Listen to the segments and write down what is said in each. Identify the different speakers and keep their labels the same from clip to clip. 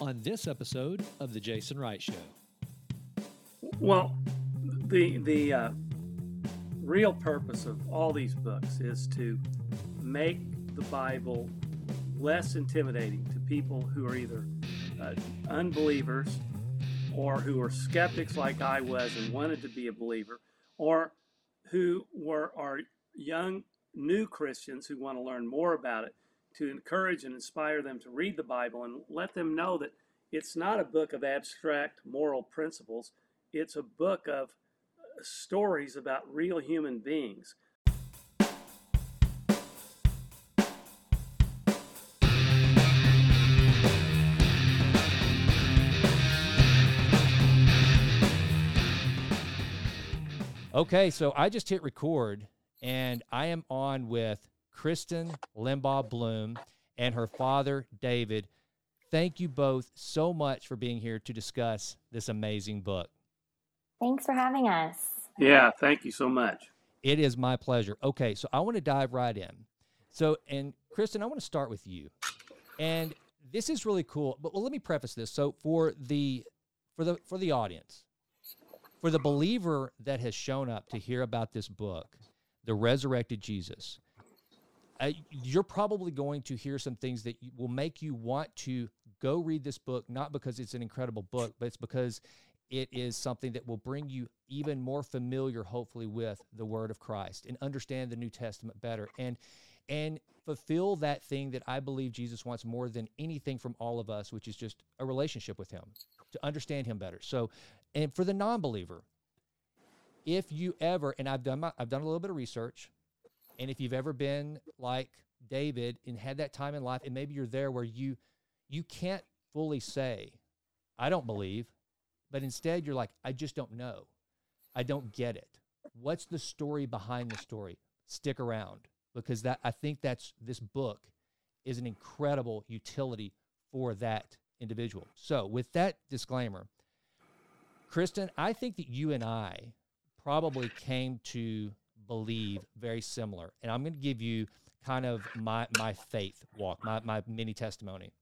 Speaker 1: on this episode of The Jason Wright Show.
Speaker 2: Well, the, the uh, real purpose of all these books is to make the Bible less intimidating to people who are either uh, unbelievers or who are skeptics like I was and wanted to be a believer, or who were are young new Christians who want to learn more about it, to encourage and inspire them to read the Bible and let them know that it's not a book of abstract moral principles. It's a book of stories about real human beings.
Speaker 1: Okay, so I just hit record and I am on with Christen Limbaugh Bloom and her father, David. Thank you both so much for being here to discuss this amazing book.
Speaker 3: Thanks for having us.
Speaker 2: Yeah, thank you so much.
Speaker 1: It is my pleasure. Okay, so I want to dive right in. So, and Christen, I want to start with you. And this is really cool, but well, let me preface this. So, for the for the for the audience, for the believer that has shown up to hear about this book, the resurrected Jesus, uh, you're probably going to hear some things that will make you want to go read this book, not because it's an incredible book, but it's because it is something that will bring you even more familiar, hopefully, with the Word of Christ and understand the New Testament better and and fulfill that thing that I believe Jesus wants more than anything from all of us, which is just a relationship with Him to understand Him better. So, and for the non-believer, if you ever, and I've done my, I've done a little bit of research, and if you've ever been like David and had that time in life, and maybe you're there where you you can't fully say, I don't believe, but instead you're like, I just don't know. I don't get it. What's the story behind the story? Stick around because that I think that's this book is an incredible utility for that individual. So, with that disclaimer, Christen, I think that you and I probably came to believe very similar. And I'm going to give you kind of my, my faith walk, my, my mini testimony.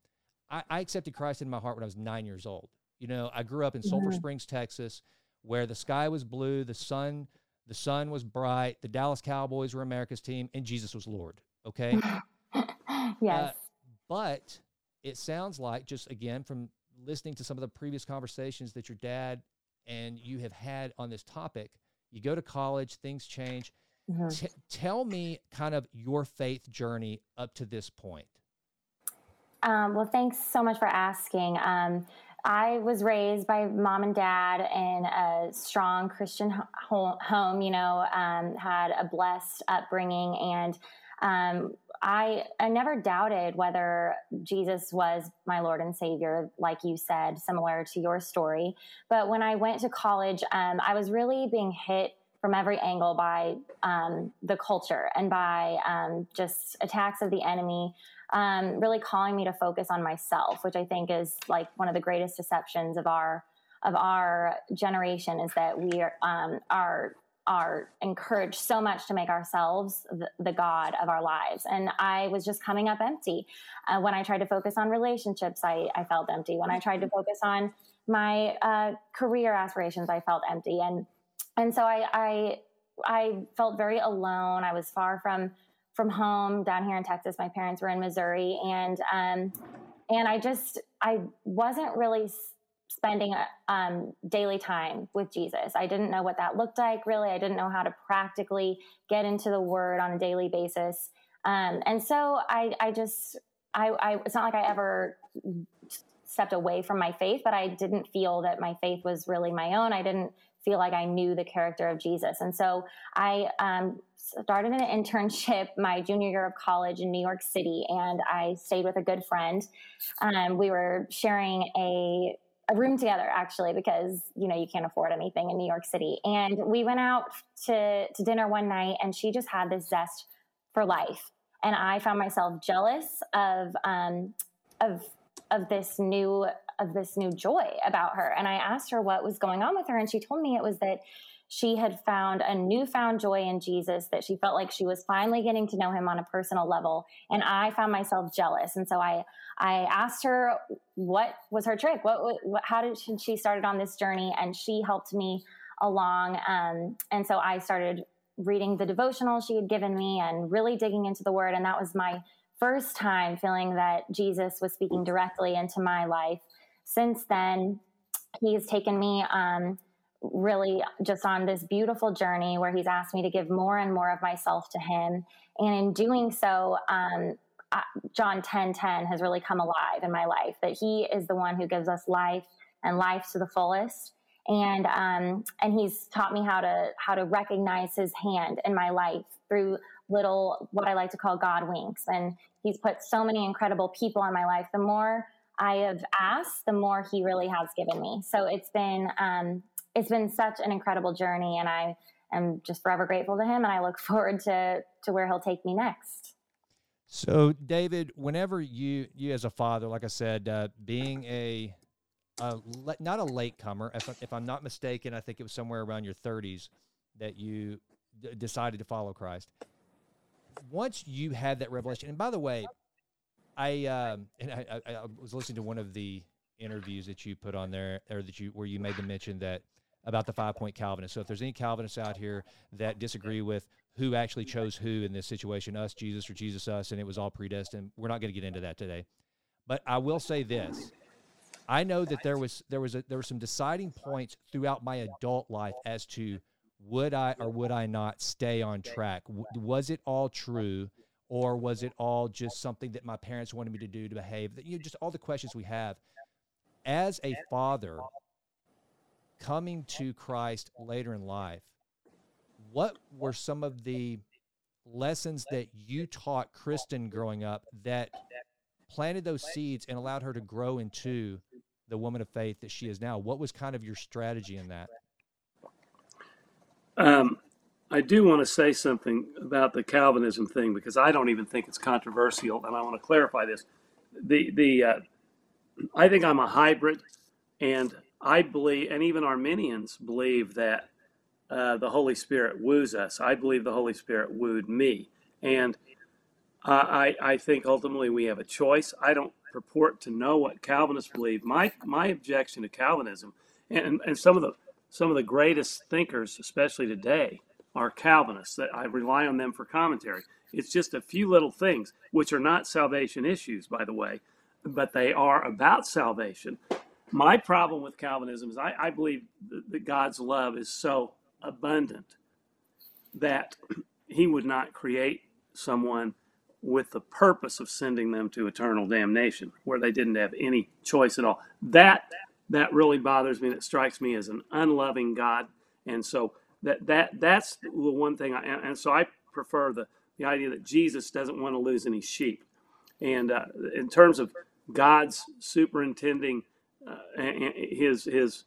Speaker 1: I, I accepted Christ in my heart when I was nine years old. You know, I grew up in Sulphur mm-hmm. Springs, Texas, where the sky was blue, the sun, the sun was bright, the Dallas Cowboys were America's team, and Jesus was Lord. Okay.
Speaker 3: yes. Uh,
Speaker 1: but it sounds like just again from listening to some of the previous conversations that your dad and you have had on this topic you go to college, things change. Mm-hmm. T- tell me kind of your faith journey up to this point.
Speaker 3: Um, well, thanks so much for asking. Um, I was raised by mom and dad in a strong Christian home, you know, um, had a blessed upbringing. And um, I, I never doubted whether Jesus was my Lord and Savior, like you said, similar to your story. But when I went to college, um, I was really being hit from every angle by um, the culture and by um, just attacks of the enemy, um, really calling me to focus on myself, which I think is like one of the greatest deceptions of our of our generation is that we are, um, are are encouraged so much to make ourselves the, the, God of our lives. And I was just coming up empty. Uh, when I tried to focus on relationships, I, I, felt empty. When I tried to focus on my uh, career aspirations, I felt empty. And and so I, I I felt very alone. I was far from from home down here in Texas. My parents were in Missouri, and um, and I just I wasn't really spending um, daily time with Jesus. I didn't know what that looked like, really. I didn't know how to practically get into the Word on a daily basis. Um, and so I, I just, I, I, it's not like I ever stepped away from my faith, but I didn't feel that my faith was really my own. I didn't feel like I knew the character of Jesus. And so I um, started an internship my junior year of college in New York City, and I stayed with a good friend. Um, we were sharing a a room together actually because you know you can't afford anything in New York City. And we went out to to dinner one night, and she just had this zest for life, and I found myself jealous of um, of of this new of this new joy about her. And I asked her what was going on with her, and she told me it was that she had found a newfound joy in Jesus, that she felt like she was finally getting to know him on a personal level. And I found myself jealous. And so I, I asked her what was her trick? What, what how did she, she started on this journey? And she helped me along. Um, and so I started reading the devotional she had given me and really digging into the word. And that was my first time feeling that Jesus was speaking directly into my life. Since then, he's taken me um, really just on this beautiful journey where he's asked me to give more and more of myself to him. And in doing so, um, John 10 10 has really come alive in my life that he is the one who gives us life and life to the fullest. And um, and he's taught me how to how to recognize his hand in my life through little what I like to call God winks. And he's put so many incredible people in my life. The more I have asked, the more he really has given me. So it's been um, it's been such an incredible journey, and I am just forever grateful to him, and I look forward to to where he'll take me next.
Speaker 1: So, David, whenever you you as a father, like I said, uh, being a uh, not a latecomer, if, if I'm not mistaken, I think it was somewhere around your 30s that you d- decided to follow Christ. Once you had that revelation, and by the way, I um, and I, I, I was listening to one of the interviews that you put on there, or that you where you made the mention that about the five point Calvinist. So if there's any Calvinists out here that disagree with who actually chose who in this situation, us, Jesus, or Jesus, us, and it was all predestined, we're not going to get into that today. But I will say this. I know that there was there was a, there were some deciding points throughout my adult life as to would I or would I not stay on track? Was it all true, or was it all just something that my parents wanted me to do to behave? You know, just all the questions we have. As a father, coming to Christ later in life, what were some of the lessons that you taught Christen growing up that planted those seeds and allowed her to grow into the woman of faith that she is now? What was kind of your strategy in that?
Speaker 2: Um, I do want to say something about the Calvinism thing because I don't even think it's controversial, and I want to clarify this. The the uh, I think I'm a hybrid, and I believe, and even Arminians believe that uh, the Holy Spirit woos us. I believe the Holy Spirit wooed me. And I, I think ultimately we have a choice. I don't purport to know what Calvinists believe. My, my objection to Calvinism, and, and some of the some of the greatest thinkers, especially today, are Calvinists. That I rely on them for commentary. It's just a few little things, which are not salvation issues, by the way, but they are about salvation. My problem with Calvinism is I, I believe that God's love is so abundant that he would not create someone with the purpose of sending them to eternal damnation where they didn't have any choice at all. That that really bothers me. That strikes me as an unloving God. And so that that that's the one thing. I, and so I prefer the the idea that Jesus doesn't want to lose any sheep. And uh, in terms of God's superintending his his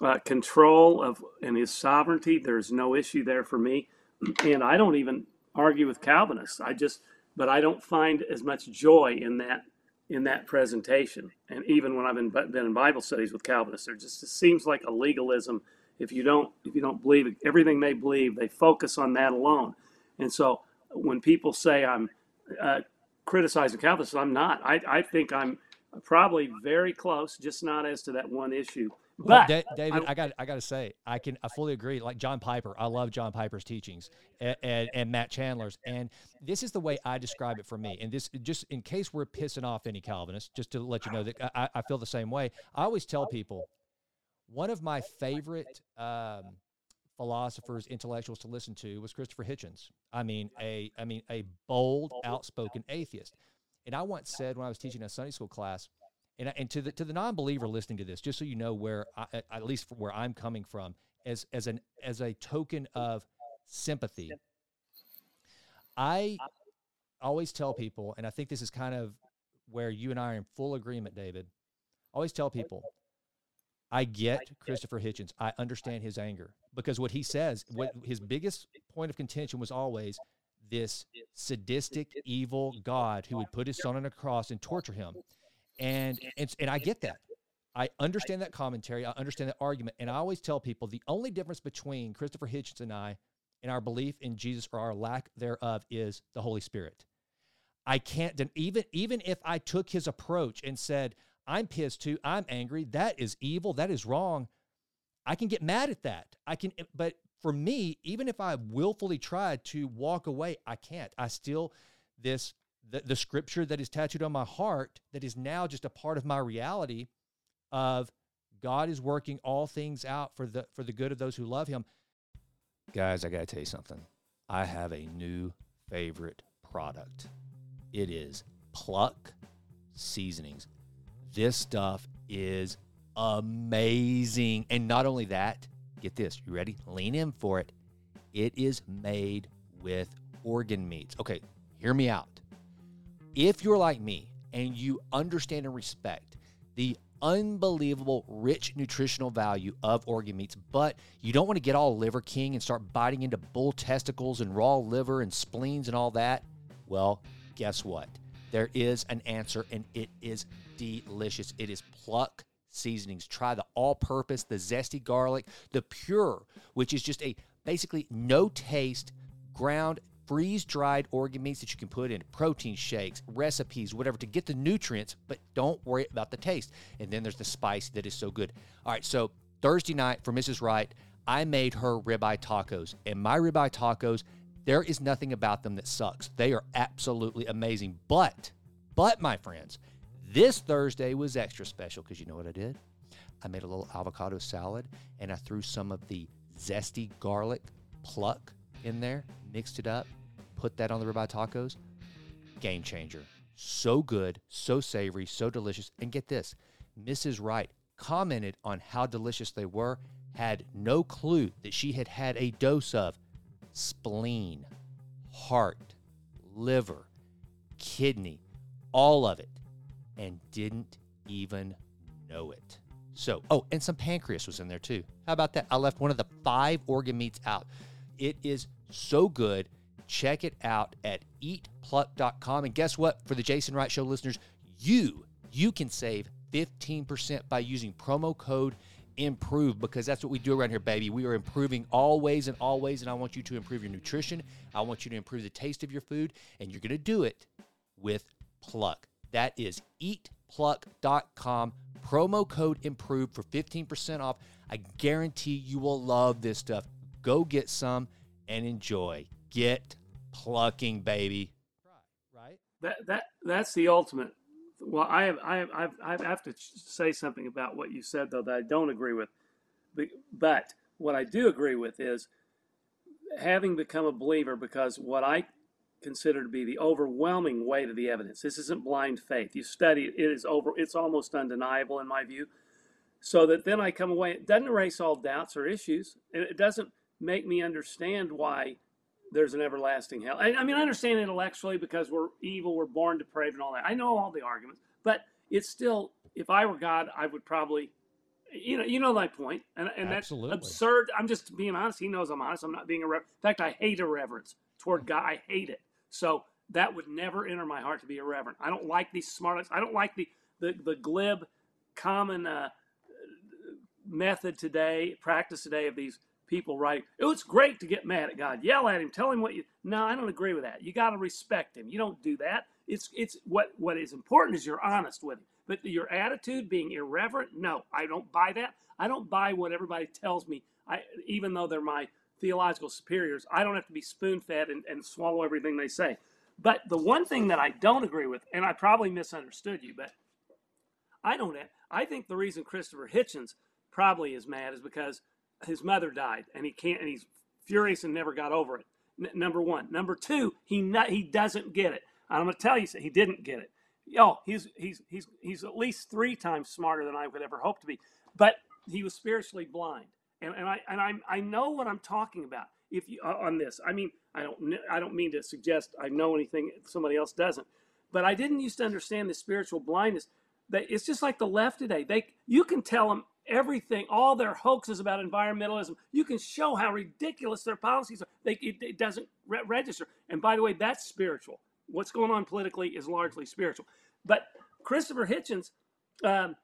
Speaker 2: uh, control of and his sovereignty. There's no issue there for me, and I don't even argue with Calvinists. I just, but I don't find as much joy in that in that presentation. And even when I've been, been in Bible studies with Calvinists, there just it seems like a legalism. If you don't if you don't believe everything they believe, they focus on that alone. And so when people say I'm uh, criticizing Calvinists, I'm not. I, I think I'm probably very close, just not as to that one issue. But
Speaker 1: well, David, I, got I got to say, I can I fully agree. Like John Piper, I love John Piper's teachings and, and, and, Matt Chandler's, and this is the way I describe it for me. And this just in case we're pissing off any Calvinists, just to let you know that I, I feel the same way. I always tell people one of my favorite um, philosophers, intellectuals to listen to was Christopher Hitchens. I mean a I mean a bold, outspoken atheist. And I once said when I was teaching a Sunday school class, and, and to the to the non-believer listening to this, just so you know where, I, at least where I'm coming from, as as an as a token of sympathy, I always tell people, and I think this is kind of where you and I are in full agreement, David. I always tell people, I get Christopher Hitchens. I understand his anger because what he says, what his biggest point of contention was always this sadistic, evil God who would put his son on a cross and torture him. And, and, and I get that. I understand that commentary. I understand that argument. And I always tell people the only difference between Christopher Hitchens and I and our belief in Jesus or our lack thereof is the Holy Spirit. I can't even even if I took his approach and said, I'm pissed too, I'm angry, that is evil, that is wrong. I can get mad at that. I can but for me, even if I willfully tried to walk away, I can't. I still this the, the scripture that is tattooed on my heart that is now just a part of my reality of God is working all things out for the for the good of those who love him. Guys, I got to tell you something. I have a new favorite product. It is Pluck Seasonings. This stuff is amazing. And not only that, get this, you ready? Lean in for it. It is made with organ meats. Okay, hear me out. If you're like me and you understand and respect the unbelievable rich nutritional value of organ meats, but you don't want to get all liver king and start biting into bull testicles and raw liver and spleens and all that, well, guess what? There is an answer and it is delicious. It is pluck seasonings. Try the all purpose, the zesty garlic, the pure, which is just a basically no taste ground freeze dried organ meats that you can put in protein shakes, recipes, whatever to get the nutrients, but don't worry about the taste. And then there's the spice that is so good. All right, so Thursday night for Mrs. Wright, I made her ribeye tacos. And my ribeye tacos, there is nothing about them that sucks. They are absolutely amazing. But, but my friends, this Thursday was extra special because you know what I did? I made a little avocado salad and I threw some of the zesty garlic pluck in there, mixed it up, put that on the ribeye tacos, game changer. So good, so savory, so delicious. And get this Mrs. Wright commented on how delicious they were, had no clue that she had had a dose of spleen, heart, liver, kidney, all of it, and didn't even know it. So, oh, and some pancreas was in there too. How about that? I left one of the five organ meats out. It is so good. Check it out at eatpluck.com. And guess what? For the Jason Wright Show listeners, you you can save 15% by using promo code improve because that's what we do around here baby we are improving always and always and i want you to improve your nutrition i want you to improve the taste of your food and you're going to do it with pluck that is eatpluck.com promo code improve for 15% off i guarantee you will love this stuff go get some and enjoy get plucking, baby.
Speaker 2: Right. That that that's the ultimate. Well, I have I have I have to say something about what you said though that I don't agree with. But what I do agree with is having become a believer because what I consider to be the overwhelming weight of the evidence. This isn't blind faith. You study it, it is over it's almost undeniable in my view. So that then I come away, it doesn't erase all doubts or issues. It doesn't make me understand why there's an everlasting hell. I, I, mean, I understand intellectually because we're evil, we're born depraved, and all that. I know all the arguments, but it's still, if I were God, I would probably, you know, you know my point, and and that's absurd. I'm just being honest. He knows I'm honest. I'm not being irreverent. In fact, I hate irreverence toward mm-hmm. God. I hate it. So that would never enter my heart to be irreverent. I don't like these smart. I don't like the the, the glib, common uh, method today, practice today of these people writing, oh, it's great to get mad at God. Yell at him, tell him what you. No, I don't agree with that. You got to respect him. You don't do that. It's it's what what is important is you're honest with him. But your attitude being irreverent, no, I don't buy that. I don't buy what everybody tells me. I even though they're my theological superiors, I don't have to be spoon fed and, and swallow everything they say. But the one thing that I don't agree with, and I probably misunderstood you, but I don't. I think the reason Christopher Hitchens probably is mad is because his mother died, and he can't, and he's furious and never got over it. N- number one. Number two, he not, he doesn't get it. I'm going to tell you, he didn't get it. Oh, he's he's he's he's at least three times smarter than I would ever hope to be, but he was spiritually blind, and and I and I I know what I'm talking about. If you on this, I mean, I don't I don't mean to suggest I know anything somebody else doesn't, but I didn't used to understand the spiritual blindness. That it's just like the left today. They you can tell them everything, all their hoaxes about environmentalism. You can show how ridiculous their policies are. They, it, it doesn't re- register. And by the way, that's spiritual. What's going on politically is largely spiritual. But Christopher Hitchens, um,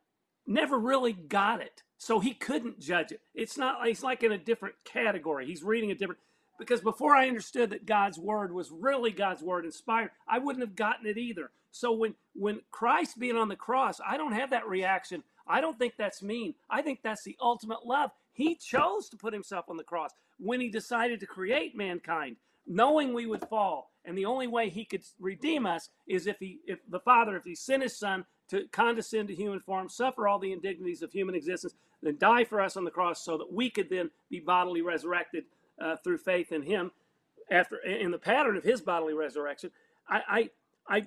Speaker 2: never really got it. So he couldn't judge it. It's not he's like in a different category. He's reading a different because before I understood that God's word was really God's word inspired, I wouldn't have gotten it either. So when when Christ being on the cross, I don't have that reaction. I don't think that's mean. I think that's the ultimate love. He chose to put himself on the cross when he decided to create mankind, knowing we would fall. And the only way he could redeem us is if he if the Father, if he sent his son to condescend to human form, suffer all the indignities of human existence, then die for us on the cross so that we could then be bodily resurrected uh, through faith in him after in the pattern of his bodily resurrection. I, I,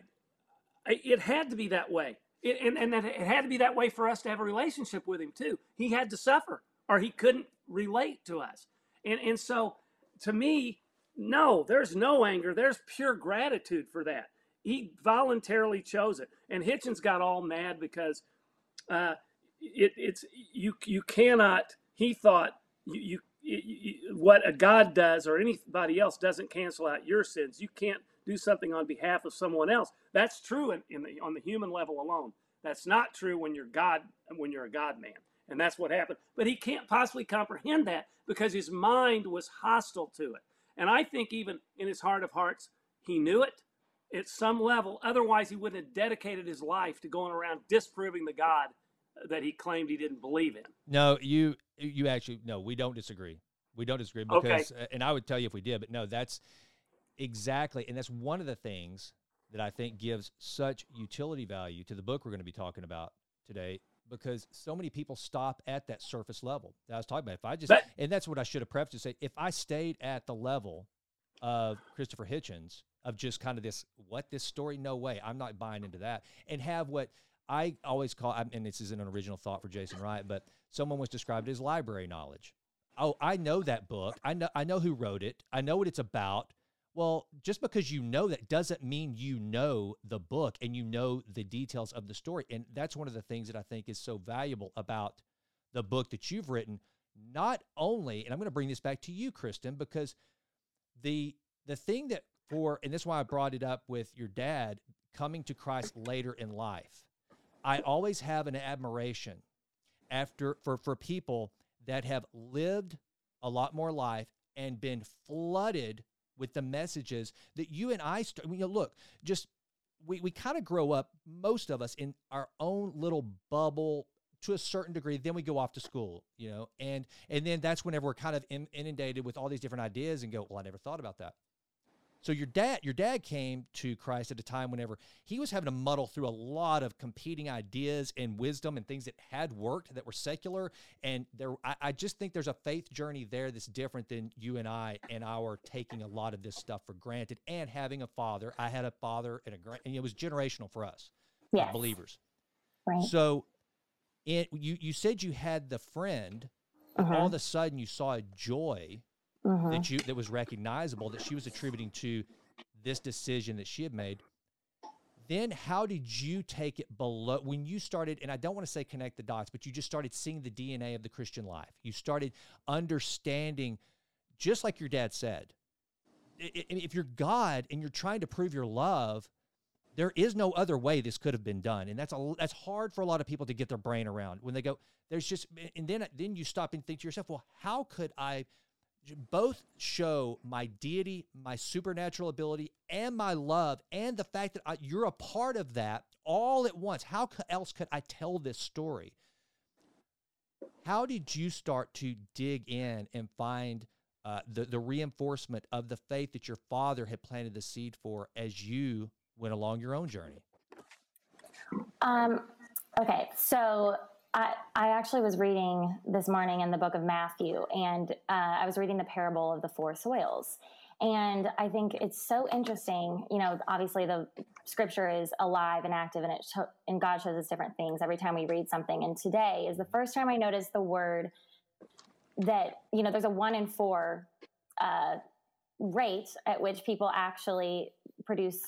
Speaker 2: I, it had to be that way. It, and, and that it had to be that way for us to have a relationship with him too. He had to suffer or he couldn't relate to us. And, and so to me, no, there's no anger. There's pure gratitude for that. He voluntarily chose it. And Hitchens got all mad because uh, it, it's you you cannot. He thought you, you what a God does or anybody else doesn't cancel out your sins. You can't do something on behalf of someone else. That's true in, in the, on the human level alone. That's not true when you're God, when you're a God man. And that's what happened. But he can't possibly comprehend that because his mind was hostile to it. And I think even in his heart of hearts, he knew it at some level. Otherwise, he wouldn't have dedicated his life to going around disproving the God that he claimed he didn't believe in.
Speaker 1: No, you you actually no, we don't disagree. We don't disagree because, okay. and I would tell you if we did, but no, that's exactly, and that's one of the things that I think gives such utility value to the book we're going to be talking about today because so many people stop at that surface level that I was talking about. If I just, but, and that's what I should have prefaced to say, if I stayed at the level of Christopher Hitchens, of just kind of this, what this story, no way, I'm not buying into that, and have what I always call, and this isn't an original thought for Jason Wright, but someone was described as library knowledge. Oh, I know that book. I know I know who wrote it. I know what it's about. Well, just because you know that doesn't mean you know the book and you know the details of the story. And that's one of the things that I think is so valuable about the book that you've written. Not only, and I'm going to bring this back to you, Christen, because the the thing that for, and this is why I brought it up with your dad coming to Christ later in life. I always have an admiration after for for people that have lived a lot more life and been flooded with the messages that you and I, st- I mean, you know, look, just we, we kind of grow up, most of us, in our own little bubble to a certain degree. Then we go off to school, you know, and and then that's whenever we're kind of in, inundated with all these different ideas and go, well, I never thought about that. So your dad, your dad came to Christ at a time whenever he was having to muddle through a lot of competing ideas and wisdom and things that had worked that were secular. And there, I, I just think there's a faith journey there that's different than you and I and our taking a lot of this stuff for granted and having a father. I had a father and a grand, and it was generational for us, yes. believers. Right. So, it you you said you had the friend. Uh-huh. All of a sudden, you saw a joy mm-hmm. that you that was recognizable that she was attributing to this decision that she had made then how did you take it below when you started and i don't want to say connect the dots but you just started seeing the dna of the christian life you started understanding just like your dad said if you're god and you're trying to prove your love there is no other way this could have been done and that's a that's hard for a lot of people to get their brain around when they go there's just and then then you stop and think to yourself well how could i both show my deity, my supernatural ability, and my love, and the fact that I, you're a part of that all at once. How else could I tell this story? How did you start to dig in and find uh, the, the reinforcement of the faith that your father had planted the seed for as you went along your own journey?
Speaker 3: Um, okay, so I, I actually was reading this morning in the book of Matthew, and uh, I was reading the parable of the four soils. And I think it's so interesting. You know, obviously the scripture is alive and active, and it and God shows us different things every time we read something. And today is the first time I noticed the word that you know there's a one in four uh, rate at which people actually produce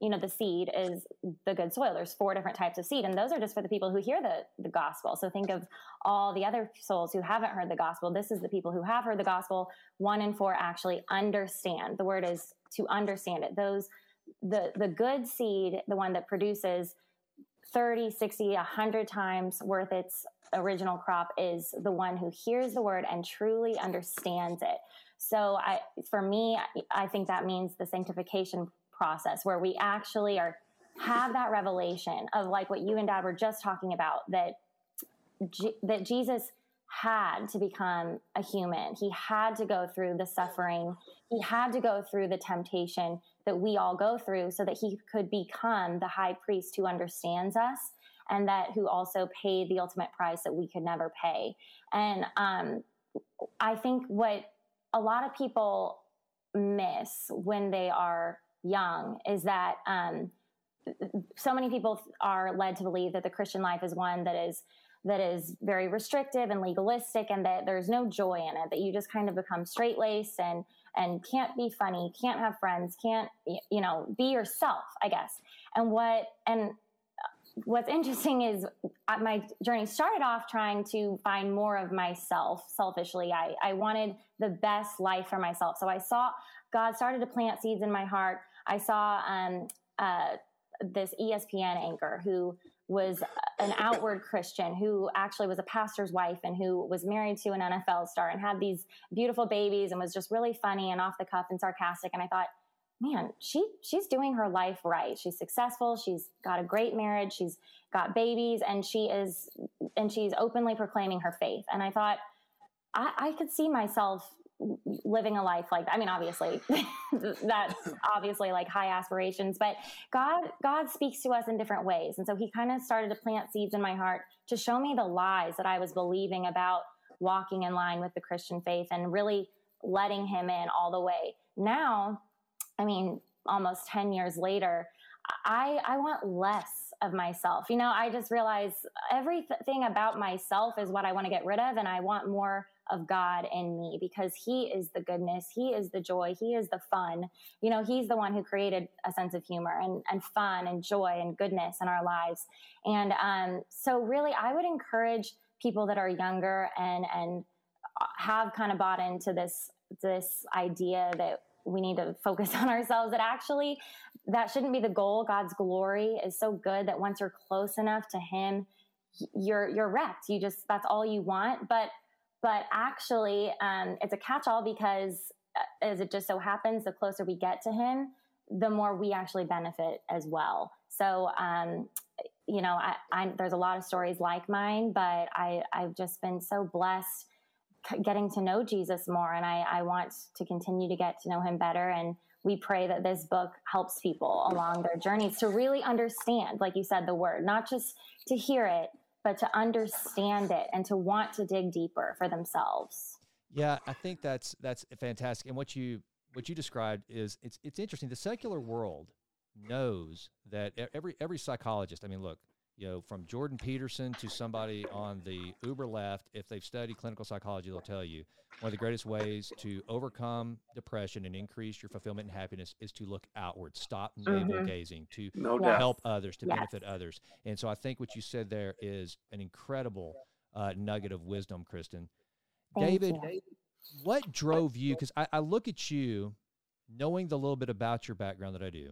Speaker 3: you know the seed is the good soil. There's four different types of seed and those are just for the people who hear the, the gospel. So think of all the other souls who haven't heard the gospel. This is the people who have heard the gospel. One in four actually understand. The word is to understand it. Those the the good seed the one that produces 30, 60, 100 times worth its original crop is the one who hears the word and truly understands it. So I, for me, I think that means the sanctification process where we actually are have that revelation of like what you and dad were just talking about that G- that Jesus had to become a human. He had to go through the suffering. He had to go through the temptation that we all go through so that he could become the high priest who understands us and that who also paid the ultimate price that we could never pay. And um, I think what a lot of people miss when they are young is that um, so many people are led to believe that the Christian life is one that is that is very restrictive and legalistic and that there's no joy in it that you just kind of become straight laced and and can't be funny can't have friends can't you know be yourself i guess. And what and what's interesting is uh, my journey started off trying to find more of myself selfishly. I i wanted the best life for myself. So i saw god started to plant seeds in my heart. I saw um uh this espn anchor who was an outward Christian who actually was a pastor's wife and who was married to an NFL star and had these beautiful babies and was just really funny and off the cuff and sarcastic. And I thought, man, she she's doing her life right. She's successful. She's got a great marriage. She's got babies, and she is and she's openly proclaiming her faith. And I thought, I, I could see myself living a life like. I mean, obviously, that's obviously like high aspirations, but God, God speaks to us in different ways. And so he kind of started to plant seeds in my heart to show me the lies that I was believing about walking in line with the Christian faith and really letting him in all the way. Now, I mean, almost 10 years later, I, I want less of myself. You know, I just realize everything about myself is what I want to get rid of, and I want more of God in me because He is the goodness, He is the joy, He is the fun. You know, He's the one who created a sense of humor and, and fun and joy and goodness in our lives. And um, so, really, I would encourage people that are younger and and have kind of bought into this this idea that we need to focus on ourselves that actually that shouldn't be the goal. God's glory is so good that once you're close enough to him you're you're wrecked you just that's all you want. But but actually um, it's a catch-all because uh, as it just so happens the closer we get to him the more we actually benefit as well. So um, you know I, I, there's a lot of stories like mine but I, i've just been so blessed getting to know jesus more and I, I want to continue to get to know him better and we pray that this book helps people along their journeys to really understand like you said the word not just to hear it but to understand it and to want to dig deeper for themselves.
Speaker 1: Yeah, I think that's that's fantastic. And what you what you described is it's it's interesting. The secular world knows that every every psychologist. I mean, look, you know, from Jordan Peterson to somebody on the uber left, if they've studied clinical psychology, they'll tell you one of the greatest ways to overcome depression and increase your fulfillment and happiness is to look outward, stop navel mm-hmm. gazing, to no help others, to yes. benefit others. And so I think what you said there is an incredible uh, nugget of wisdom, Christen. Thank David, you. what drove you? Because I, I look at you knowing the little bit about your background that I do,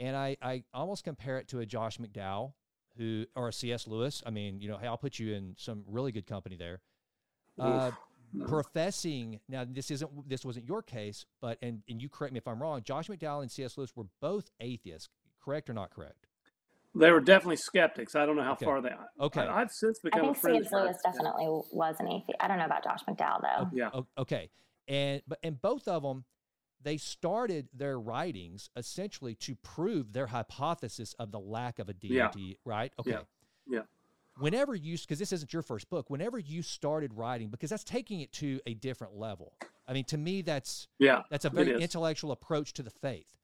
Speaker 1: and I, I almost compare it to a Josh McDowell who or a C.S. Lewis. I mean, you know, hey, I'll put you in some really good company there. Uh, professing now, this isn't this wasn't your case, but and and you correct me if I'm wrong. Josh McDowell and C.S. Lewis were both atheists, correct or not correct?
Speaker 2: They were definitely skeptics. I don't know how
Speaker 1: okay.
Speaker 2: far they. are.
Speaker 1: Okay,
Speaker 2: I, have since become. I
Speaker 3: think C.S. Lewis definitely was an atheist. I don't know about Josh McDowell though.
Speaker 2: yeah.
Speaker 1: Okay, and but and both of them they started their writings essentially to prove their hypothesis of the lack of a deity, yeah. right? Okay.
Speaker 2: Yeah. yeah.
Speaker 1: Whenever you, because this isn't your first book, whenever you started writing, because that's taking it to a different level. I mean, to me, that's
Speaker 2: yeah,
Speaker 1: that's a very intellectual approach to the faith.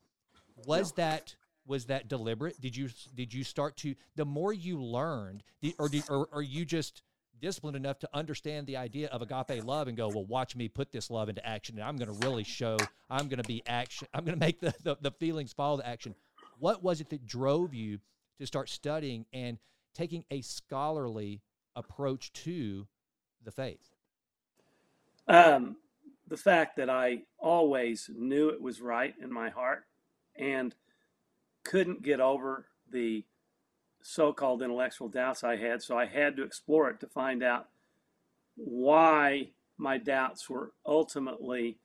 Speaker 1: Was yeah. that was that deliberate? Did you did you start to the more you learned, or did, or, or you just disciplined enough to understand the idea of agape love and go, well, watch me put this love into action. And I'm going to really show, I'm going to be action. I'm going to make the, the, the feelings follow the action. What was it that drove you to start studying and taking a scholarly approach to the faith?
Speaker 2: Um, the fact that I always knew it was right in my heart and couldn't get over the so-called intellectual doubts I had. So I had to explore it to find out why my doubts were ultimately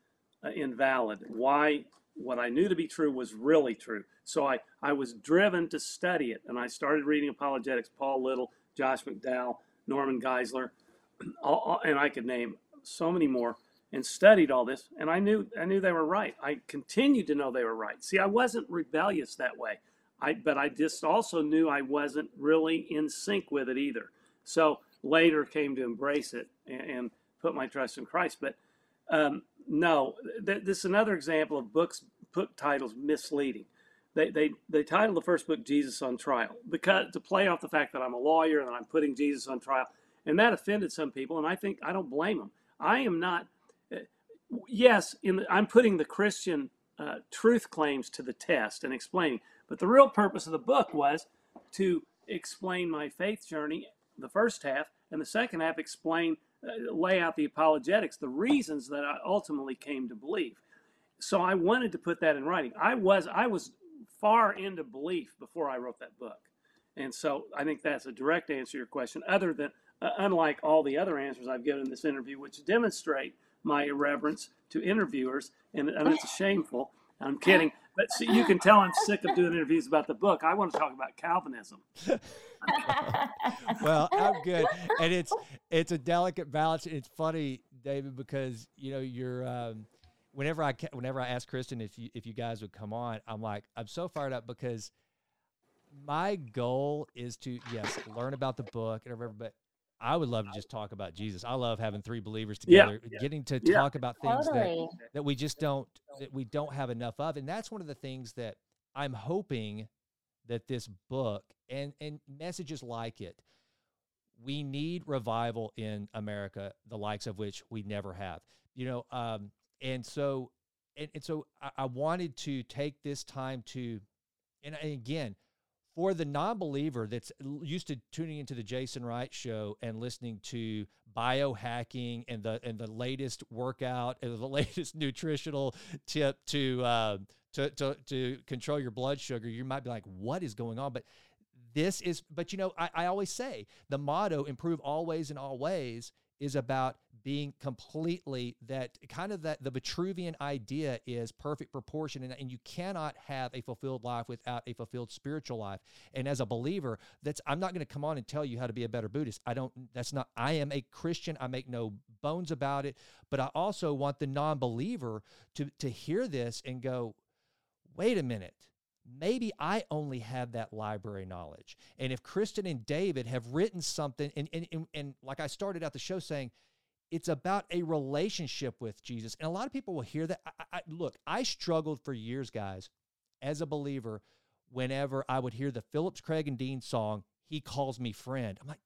Speaker 2: uh, invalid. Why what I knew to be true was really true. So I, I was driven to study it, and I started reading apologetics. Paul Little, Josh McDowell, Norman Geisler, all, and I could name so many more and studied all this and I knew I knew they were right. I continued to know they were right. See, I wasn't rebellious that way. I but I just also knew I wasn't really in sync with it either. So later came to embrace it and, and put my trust in Christ. But um, no, th- this is another example of books book titles misleading. They, they, they titled the first book Jesus on Trial because to play off the fact that I'm a lawyer and I'm putting Jesus on trial. And that offended some people, and I think I don't blame them. I am not yes, in the, I'm putting the Christian uh, truth claims to the test and explaining. But the real purpose of the book was to explain my faith journey, the first half, and the second half explain, uh, lay out the apologetics, the reasons that I ultimately came to believe. So I wanted to put that in writing. I was I was far into belief before I wrote that book, and so I think that's a direct answer to your question. Other than uh, unlike all the other answers I've given in this interview, which demonstrate my irreverence to interviewers, and, and it's shameful. I'm kidding, but you can tell I'm sick of doing interviews about the book. I want to talk about Calvinism.
Speaker 1: well, I'm good, and it's it's a delicate balance. It's funny, David, because you know you're. Um, whenever I whenever I ask Christen if you if you guys would come on, I'm like I'm so fired up because my goal is to yes learn about the book and whatever, but I would love to just talk about Jesus. I love having three believers together, yeah. getting to yeah. talk about things totally. that, that we just don't that we don't have enough of. And that's one of the things that I'm hoping that this book and and messages like it we need revival in America, the likes of which we never have. You know, um, and so and, and so I, I wanted to take this time to and again for the non-believer that's used to tuning into the Jason Wright show and listening to biohacking and the and the latest workout and the latest nutritional tip to uh, to, to to control your blood sugar, you might be like, "What is going on?" But this is, but you know, I, I always say the motto "Improve always in all ways" is about being completely that kind of that the Vitruvian idea is perfect proportion and, and you cannot have a fulfilled life without a fulfilled spiritual life. And as a believer that's I'm not going to come on and tell you how to be a better Buddhist. I don't that's not I am a Christian. I make no bones about it. But I also want the non-believer to to hear this and go wait a minute. Maybe I only have that library knowledge. And if Christen and David have written something, and, and, and, and, like I started out the show saying, it's about a relationship with Jesus. And a lot of people will hear that. I, I, look, I struggled for years, guys, as a believer, whenever I would hear the Phillips, Craig, and Dean song, He Calls Me Friend. I'm like,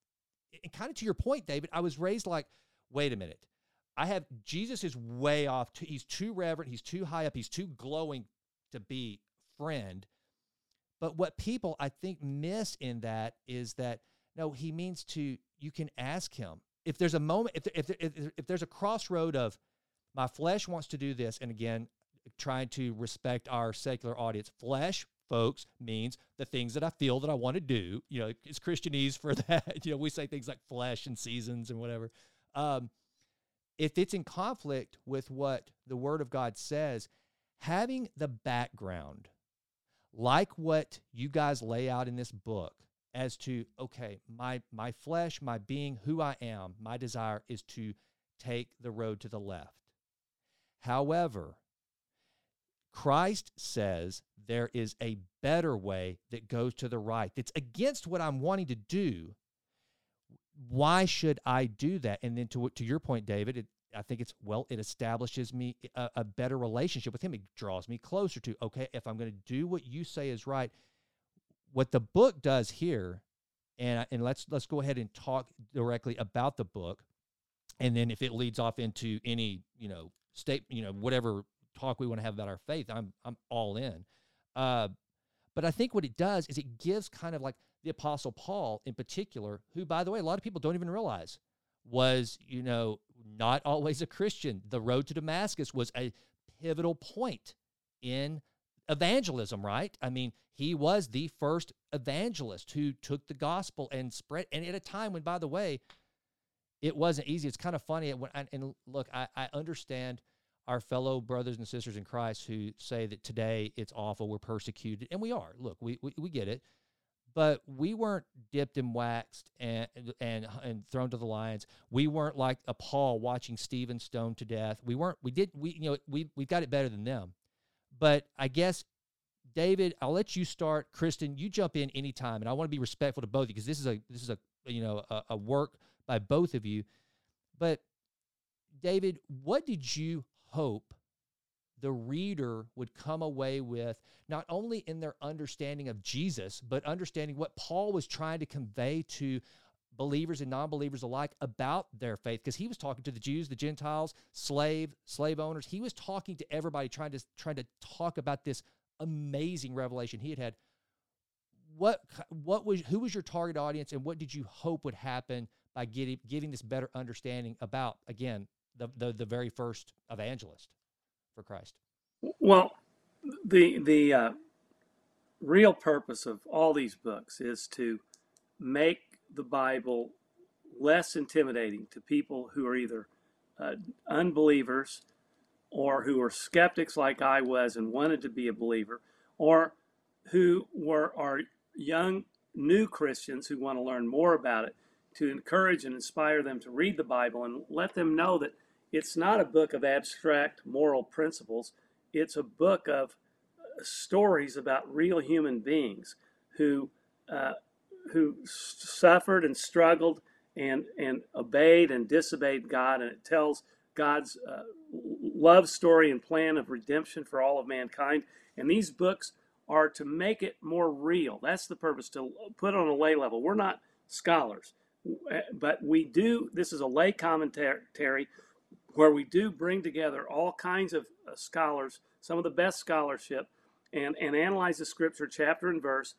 Speaker 1: and kind of to your point, David, I was raised like, wait a minute. I have Jesus is way off. He's too reverent. He's too high up. He's too glowing to be friend. But what people I think miss in that is that no, he means to you can ask him if there's a moment if if if, if there's a crossroad of my flesh wants to do this, and again, trying to respect our secular audience, flesh folks means the things that I feel that I want to do. You know, it's Christianese for that. you know, we say things like flesh and seasons and whatever. Um, if it's in conflict with what the Word of God says, having the background like what you guys lay out in this book as to okay my my flesh my being who i am my desire is to take the road to the left. However christ says there is a better way that goes to the right. That's against what i'm wanting to do. Why should i do that? And then to to your point david it, I think it's well, it establishes me a, a, better relationship with him. It draws me closer to, okay, if I'm going to do what you say is right, what the book does here, and and let's let's go ahead and talk directly about the book, and then if it leads off into any you know state you know whatever talk we want to have about our faith, I'm I'm all in. Uh, but I think what it does is it gives kind of like the Apostle Paul in particular, who by the way a lot of people don't even realize was you know not always a Christian. The road to Damascus was a pivotal point in evangelism, right? I mean, he was the first evangelist who took the gospel and spread, and at a time when, by the way, it wasn't easy. It's kind of funny. When, and look, I, I understand our fellow brothers and sisters in Christ who say that today it's awful, we're persecuted, and we are. Look, we, we, we get it but we weren't dipped and waxed and and and thrown to the lions. We weren't like a Paul watching Stephen stoned to death. We weren't. We did. We you know we we got it better than them. But I guess David, I'll let you start. Christen, you jump in anytime, and I want to be respectful to both of you because this is a this is a you know a, a work by both of you. But David, what did you hope the reader would come away with, not only in their understanding of Jesus, but understanding what Paul was trying to convey to believers and non-believers alike about their faith because he was talking to the Jews, the Gentiles, slave, slave owners. He was talking to everybody trying to trying to talk about this amazing revelation he had had. What what was who was your target audience and what did you hope would happen by getting giving this better understanding about again the the, the very first evangelist? for Christ?
Speaker 2: Well, the the uh, real purpose of all these books is to make the Bible less intimidating to people who are either uh, unbelievers or who are skeptics like I was and wanted to be a believer, or who were are young new Christians who want to learn more about it, to encourage and inspire them to read the Bible and let them know that it's not a book of abstract moral principles. It's a book of uh, stories about real human beings who uh, who suffered and struggled and and obeyed and disobeyed God, and it tells God's uh, love story and plan of redemption for all of mankind. And these books are to make it more real. That's the purpose to put on a lay level. We're not scholars, but we do. This is a lay commentary where we do bring together all kinds of uh, scholars, some of the best scholarship, and, and analyze the scripture chapter and verse,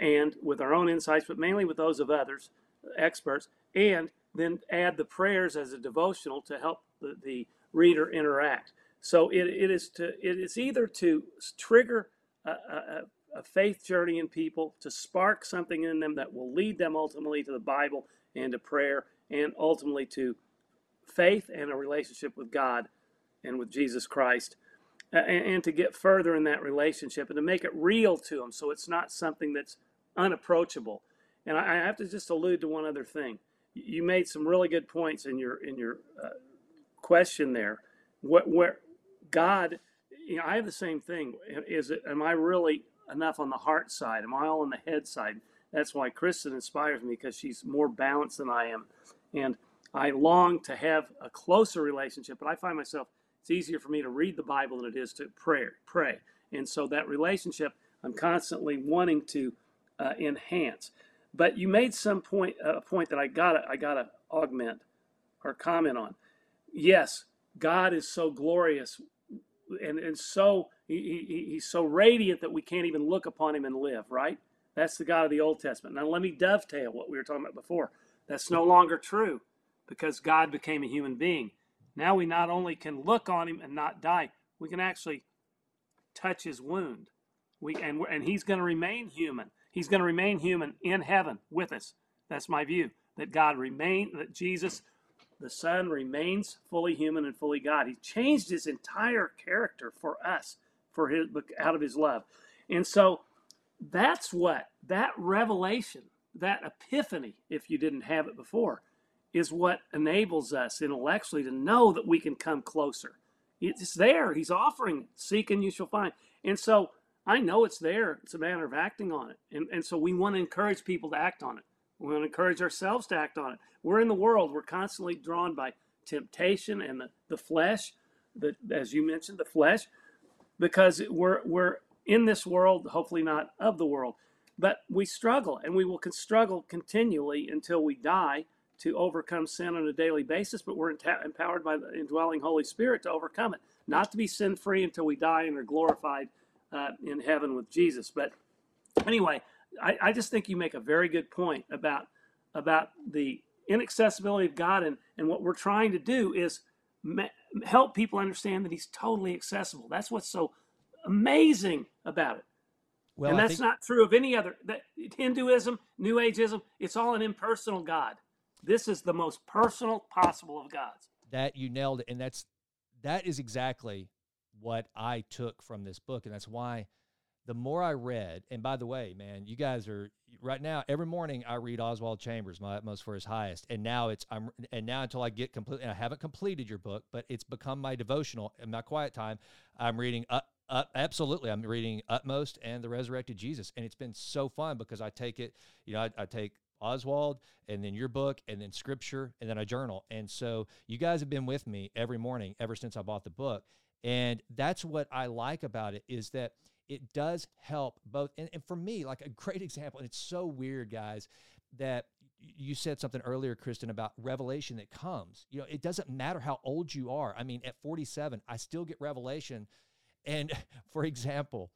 Speaker 2: and with our own insights, but mainly with those of others, experts, and then add the prayers as a devotional to help the, the reader interact. So it, it is to it is either to trigger a, a, a faith journey in people, to spark something in them that will lead them ultimately to the Bible and to prayer, and ultimately to faith and a relationship with God and with Jesus Christ, and, and, to get further in that relationship and to make it real to them so it's not something that's unapproachable. And I, I have to just allude to one other thing. You made some really good points in your in your uh, question there. What where God, you know, I have the same thing. Is it? Am I really enough on the heart side? Am I all on the head side? That's why Christen inspires me because she's more balanced than I am, and I long to have a closer relationship, but I find myself it's easier for me to read the Bible than it is to pray. Pray, and so that relationship I'm constantly wanting to uh, enhance. But you made some point uh, a point that I gotta I gotta augment or comment on. Yes, God is so glorious and and so he, he, he's so radiant that we can't even look upon him and live. Right? That's the God of the Old Testament. Now let me dovetail what we were talking about before. That's no longer true because God became a human being. Now we not only can look on him and not die, we can actually touch his wound. We and and he's going to remain human. He's going to remain human in heaven with us. That's my view. That God remain that Jesus the Son remains fully human and fully God. He changed his entire character for us, for his out of his love. And so that's what that revelation, that epiphany, if you didn't have it before, is what enables us intellectually to know that we can come closer. It's there. He's offering Seek and you shall find. And so I know it's there. It's a matter of acting on it. And, and so we want to encourage people to act on it. We want to encourage ourselves to act on it. We're in the world. We're constantly drawn by temptation and the, the flesh, the, as you mentioned, the flesh, because we're, we're in this world, hopefully not of the world. But we struggle and we will struggle continually until we die to overcome sin on a daily basis, but we're empowered by the indwelling Holy Spirit to overcome it. Not to be sin free until we die and are glorified uh, in heaven with Jesus. But anyway, I, I, just think you make a very good point about about the inaccessibility of God, and, and what we're trying to do is me- help people understand that He's totally accessible. That's what's so amazing about it. Well, and that's think... not true of any other that, Hinduism, New Ageism. It's all an impersonal God. This is the most personal possible of gods.
Speaker 1: That you nailed it, and that's that is exactly what I took from this book, and that's why the more I read, and by the way, man, you guys are right now. Every morning I read Oswald Chambers, my utmost for his highest, and now it's I'm and now until I get complete. I haven't completed your book, but it's become my devotional in my quiet time. I'm reading up. Uh, absolutely, I'm reading Utmost and the Resurrected Jesus, and it's been so fun because I take it, you know, I, I take Oswald, and then your book, and then scripture, and then I journal. And so you guys have been with me every morning ever since I bought the book. And that's what I like about it is that it does help both. And, and for me, like a great example, and it's so weird, guys, that you said something earlier, Christen, about revelation that comes. You know, it doesn't matter how old you are. I mean, at 47, I still get revelation. And for example,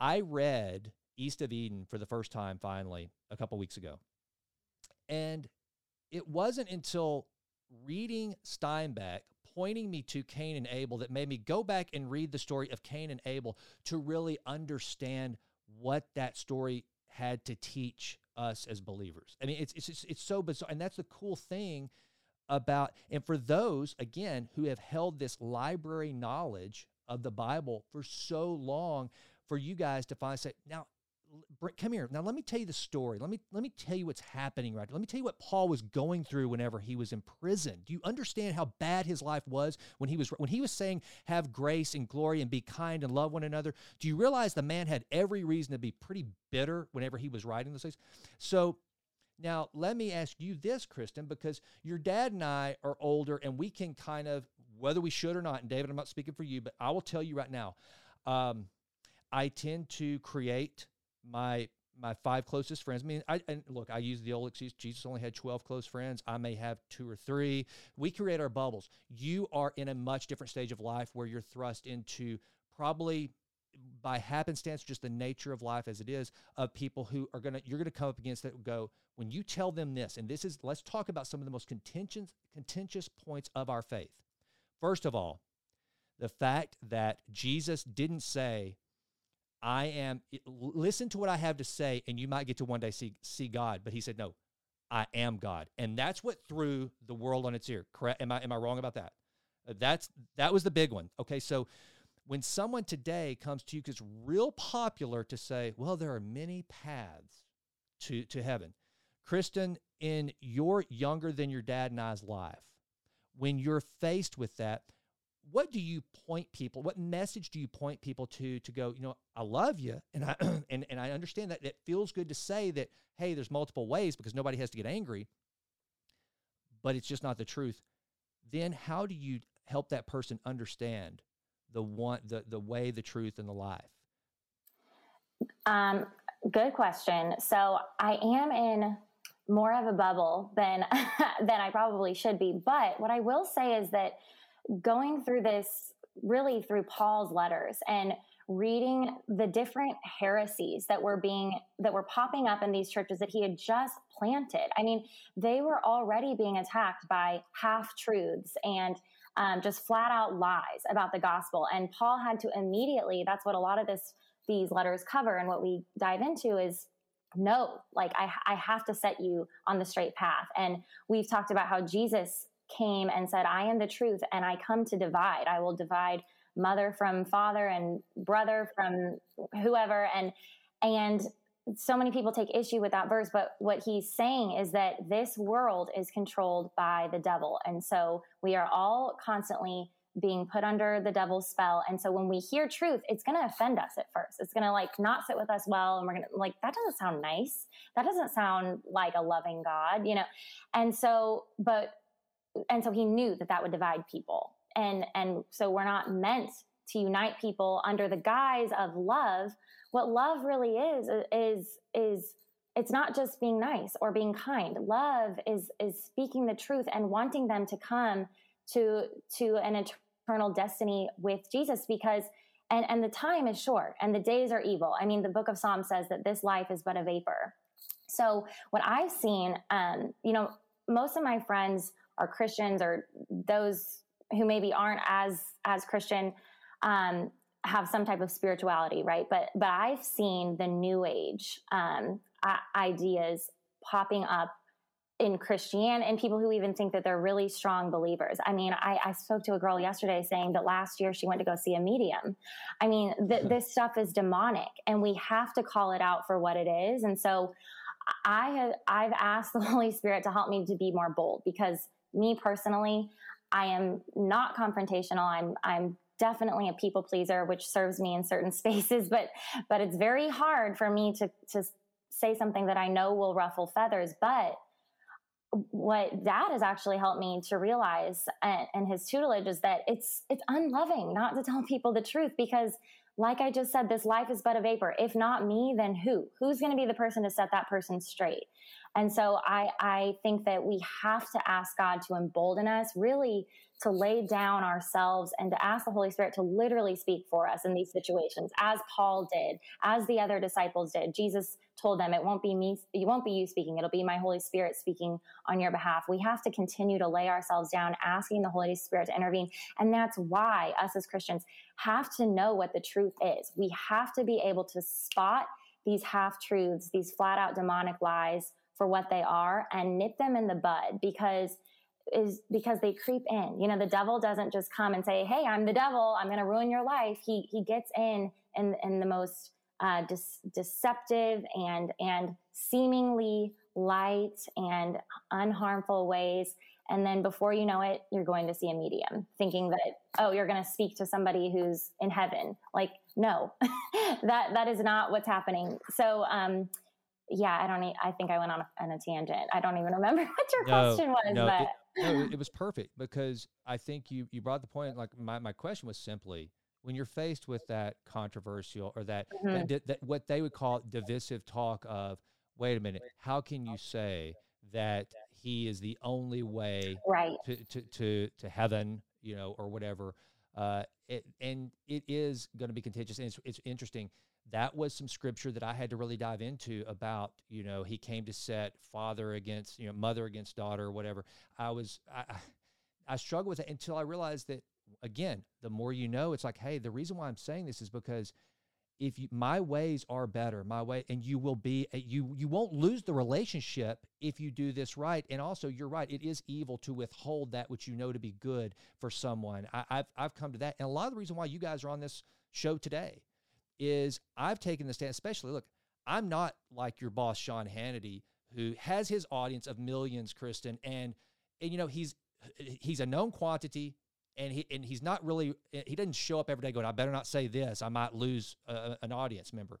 Speaker 1: I read East of Eden for the first time finally a couple weeks ago. And it wasn't until reading Steinbeck pointing me to Cain and Abel that made me go back and read the story of Cain and Abel to really understand what that story had to teach us as believers. I mean, it's it's it's so bizarre, and that's the cool thing about. And for those again who have held this library knowledge of the Bible for so long, for you guys to finally say, now come here. Now let me tell you the story. Let me let me tell you what's happening right. Let me tell you what Paul was going through whenever he was in prison. Do you understand how bad his life was when he was when he was saying have grace and glory and be kind and love one another? Do you realize the man had every reason to be pretty bitter whenever he was writing those things? So now let me ask you this, Christen, because your dad and I are older and we can kind of whether we should or not. And David, I'm not speaking for you, but I will tell you right now. Um, I tend to create my my five closest friends. I mean, I and look, I use the old excuse. Jesus only had twelve close friends. I may have two or three. We create our bubbles. You are in a much different stage of life where you're thrust into probably by happenstance, just the nature of life as it is, of people who are gonna you're gonna come up against that go when you tell them this, and this is let's talk about some of the most contentious contentious points of our faith. First of all, the fact that Jesus didn't say I am, listen to what I have to say, and you might get to one day see, see God. But he said, no, I am God. And that's what threw the world on its ear. Correct? Am I, am I wrong about that? Uh, that's, that was the big one. Okay. So when someone today comes to you, because real popular to say, well, there are many paths to, to heaven. Christen, in your younger than your dad and I's life, when you're faced with that, what do you point people what message do you point people to to go you know i love you and i and, and i understand that it feels good to say that hey there's multiple ways because nobody has to get angry but it's just not the truth. Then how do you help that person understand the one the, the way the truth and the life?
Speaker 3: Um good question. So i am in more of a bubble than than i probably should be but what i will say is that going through this really through Paul's letters and reading the different heresies that were being that were popping up in these churches that he had just planted. I mean, they were already being attacked by half truths and um, just flat out lies about the gospel. And Paul had to immediately. That's what a lot of this these letters cover, and what we dive into is no, like I, I have to set you on the straight path. And we've talked about how Jesus came and said, I am the truth and I come to divide. I will divide mother from father and brother from whoever. And, and so many people take issue with that verse, but what he's saying is that this world is controlled by the devil. And so we are all constantly being put under the devil's spell. And so when we hear truth, it's going to offend us at first. It's going to like not sit with us well. And we're going to like, that doesn't sound nice. That doesn't sound like a loving God, you know? And so, but and so he knew that that would divide people. And and so we're not meant to unite people under the guise of love. What love really is is is it's not just being nice or being kind. Love is is speaking the truth and wanting them to come to to an eternal destiny with jesus because and and the time is short and the days are evil. I mean the book of psalms says that this life is but a vapor. So what i've seen um you know most of my friends are Christians or those who maybe aren't as as Christian, um, have some type of spirituality, right? But but I've seen the new age um, ideas popping up in Christian and people who even think that they're really strong believers. I mean, I, I, spoke to a girl yesterday saying that last year she went to go see a medium. I mean, th- this stuff is demonic and we have to call it out for what it is. And so I have, I've asked the Holy Spirit to help me to be more bold because me personally, I am not confrontational. I'm, I'm definitely a people pleaser, which serves me in certain spaces, but, but it's very hard for me to, to say something that I know will ruffle feathers, but what dad has actually helped me to realize uh, and, and, his tutelage is that it's it's unloving not to tell people the truth because like i just said this life is but a vapor. If not me then who? Who's going to be the person to set that person straight? And so I, I think that we have to ask God to embolden us, really to lay down ourselves and to ask the Holy Spirit to literally speak for us in these situations, as Paul did, as the other disciples did. Jesus told them, It won't be me, it won't be you speaking, it'll be my Holy Spirit speaking on your behalf. We have to continue to lay ourselves down, asking the Holy Spirit to intervene. And that's why us as Christians have to know what the truth is. We have to be able to spot these half truths, these flat out demonic lies for what they are and nip them in the bud because is because they creep in. You know, the devil doesn't just come and say, "Hey, I'm the devil. I'm going to ruin your life." He he gets in in in the most uh, deceptive and and seemingly light and unharmful ways. And then before you know it, you're going to see a medium, thinking that oh, you're going to speak to somebody who's in heaven. Like, no, that that is not what's happening. So. um yeah, I don't. I think I went on a, on a tangent. I don't even remember what your no, question was. No, but.
Speaker 1: It, no, it was perfect because I think you you brought the point. Like my my question was simply when you're faced with that controversial or that, mm-hmm. that, that what they would call divisive talk of wait a minute how can you say that he is the only way
Speaker 3: right.
Speaker 1: to, to, to, to heaven you know or whatever uh, it, and it is going to be contentious and it's, it's interesting that was some scripture that I had to really dive into about, you know, he came to set father against, you know, mother against daughter or whatever. I was, I, I struggled with it until I realized that, again, the more you know, it's like, hey, the reason why I'm saying this is because if you, my ways are better, my way, and you will be, eh, you you won't lose the relationship if you do this right. And also, you're right; it is evil to withhold that which you know to be good for someone. I, I've I've come to that, and a lot of the reason why you guys are on this show today is I've taken the stand, especially look, I'm not like your boss, Sean Hannity, who has his audience of millions, Christen, and and you know he's he's a known quantity, and he and he's not really he doesn't show up every day going, I better not say this, I might lose an audience member.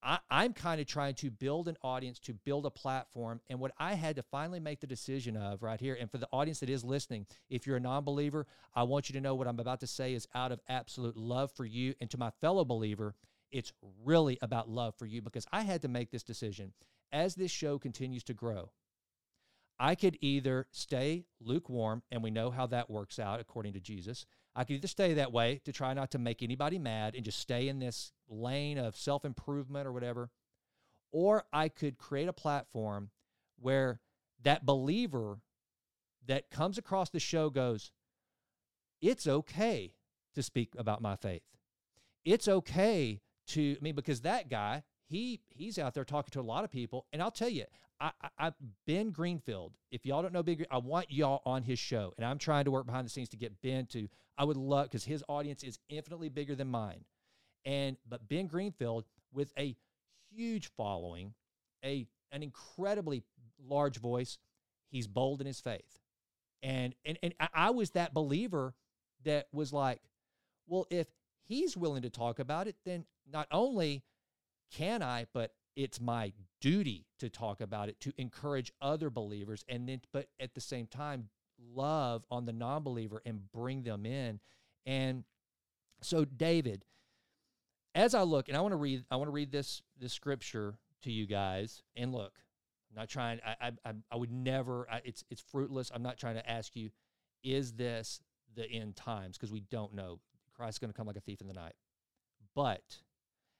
Speaker 1: I, I'm kind of trying to build an audience, to build a platform. And what I had to finally make the decision of right here, and for the audience that is listening, if you're a non believer, I want you to know what I'm about to say is out of absolute love for you. And to my fellow believer, it's really about love for you because I had to make this decision. As this show continues to grow, I could either stay lukewarm, and we know how that works out according to Jesus. I could either stay that way to try not to make anybody mad and just stay in this lane of self improvement or whatever, or I could create a platform where that believer that comes across the show goes, It's okay to speak about my faith. It's okay to, I mean, because that guy, he he's out there talking to a lot of people, and I'll tell you, I, I Ben Greenfield. If y'all don't know Ben, I want y'all on his show, and I'm trying to work behind the scenes to get Ben to. I would love because his audience is infinitely bigger than mine, and but Ben Greenfield with a huge following, a an incredibly large voice. He's bold in his faith, and and and I was that believer that was like, well, if he's willing to talk about it, then not only can I, but it's my duty to talk about it to encourage other believers and then but at the same time love on the non-believer and bring them in. And so david as i look and i want to read i want to read this this scripture to you guys and look i'm not trying i i, I would never I, it's it's fruitless. I'm not trying to ask you is this the end times? Because we don't know. Christ's going to come like a thief in the night. But